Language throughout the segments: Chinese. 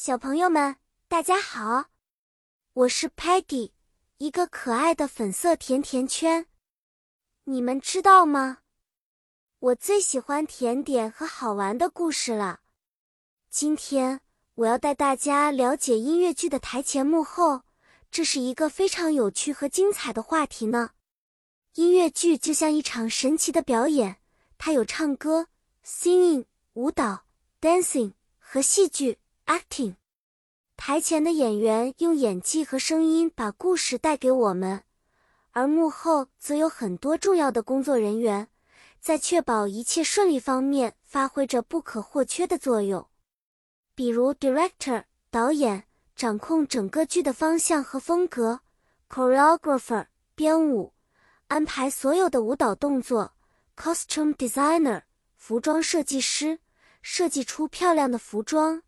小朋友们，大家好，我是 Peggy，一个可爱的粉色甜甜圈。你们知道吗？我最喜欢甜点和好玩的故事了。今天我要带大家了解音乐剧的台前幕后，这是一个非常有趣和精彩的话题呢。音乐剧就像一场神奇的表演，它有唱歌、舞蹈 （dancing） 和戏剧。Acting，台前的演员用演技和声音把故事带给我们，而幕后则有很多重要的工作人员，在确保一切顺利方面发挥着不可或缺的作用。比如，Director 导演掌控整个剧的方向和风格；Choreographer 编舞安排所有的舞蹈动作；Costume Designer 服装设计师设计出漂亮的服装。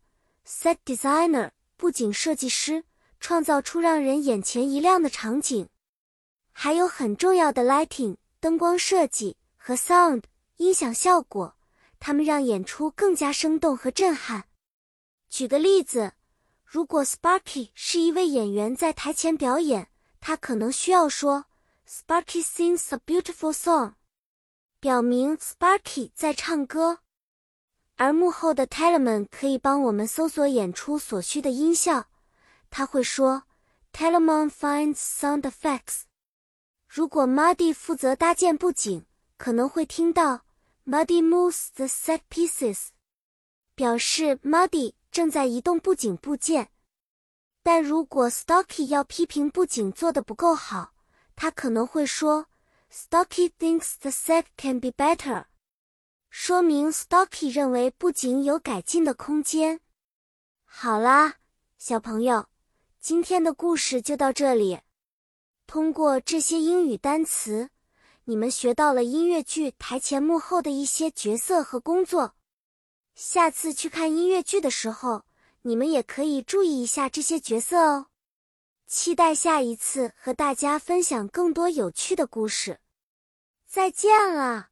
Set designer 布景设计师创造出让人眼前一亮的场景，还有很重要的 lighting 灯光设计和 sound 音响效果，他们让演出更加生动和震撼。举个例子，如果 Sparky 是一位演员在台前表演，他可能需要说 Sparky sings a beautiful song，表明 Sparky 在唱歌。而幕后的 Telemann 可以帮我们搜索演出所需的音效。他会说：“Telemann finds sound effects。”如果 Muddy 负责搭建布景，可能会听到 “Muddy moves the set pieces”，表示 Muddy 正在移动布景部件。但如果 Stocky 要批评布景做得不够好，他可能会说：“Stocky thinks the set can be better。”说明 Stocky 认为不仅有改进的空间。好啦，小朋友，今天的故事就到这里。通过这些英语单词，你们学到了音乐剧台前幕后的一些角色和工作。下次去看音乐剧的时候，你们也可以注意一下这些角色哦。期待下一次和大家分享更多有趣的故事。再见了。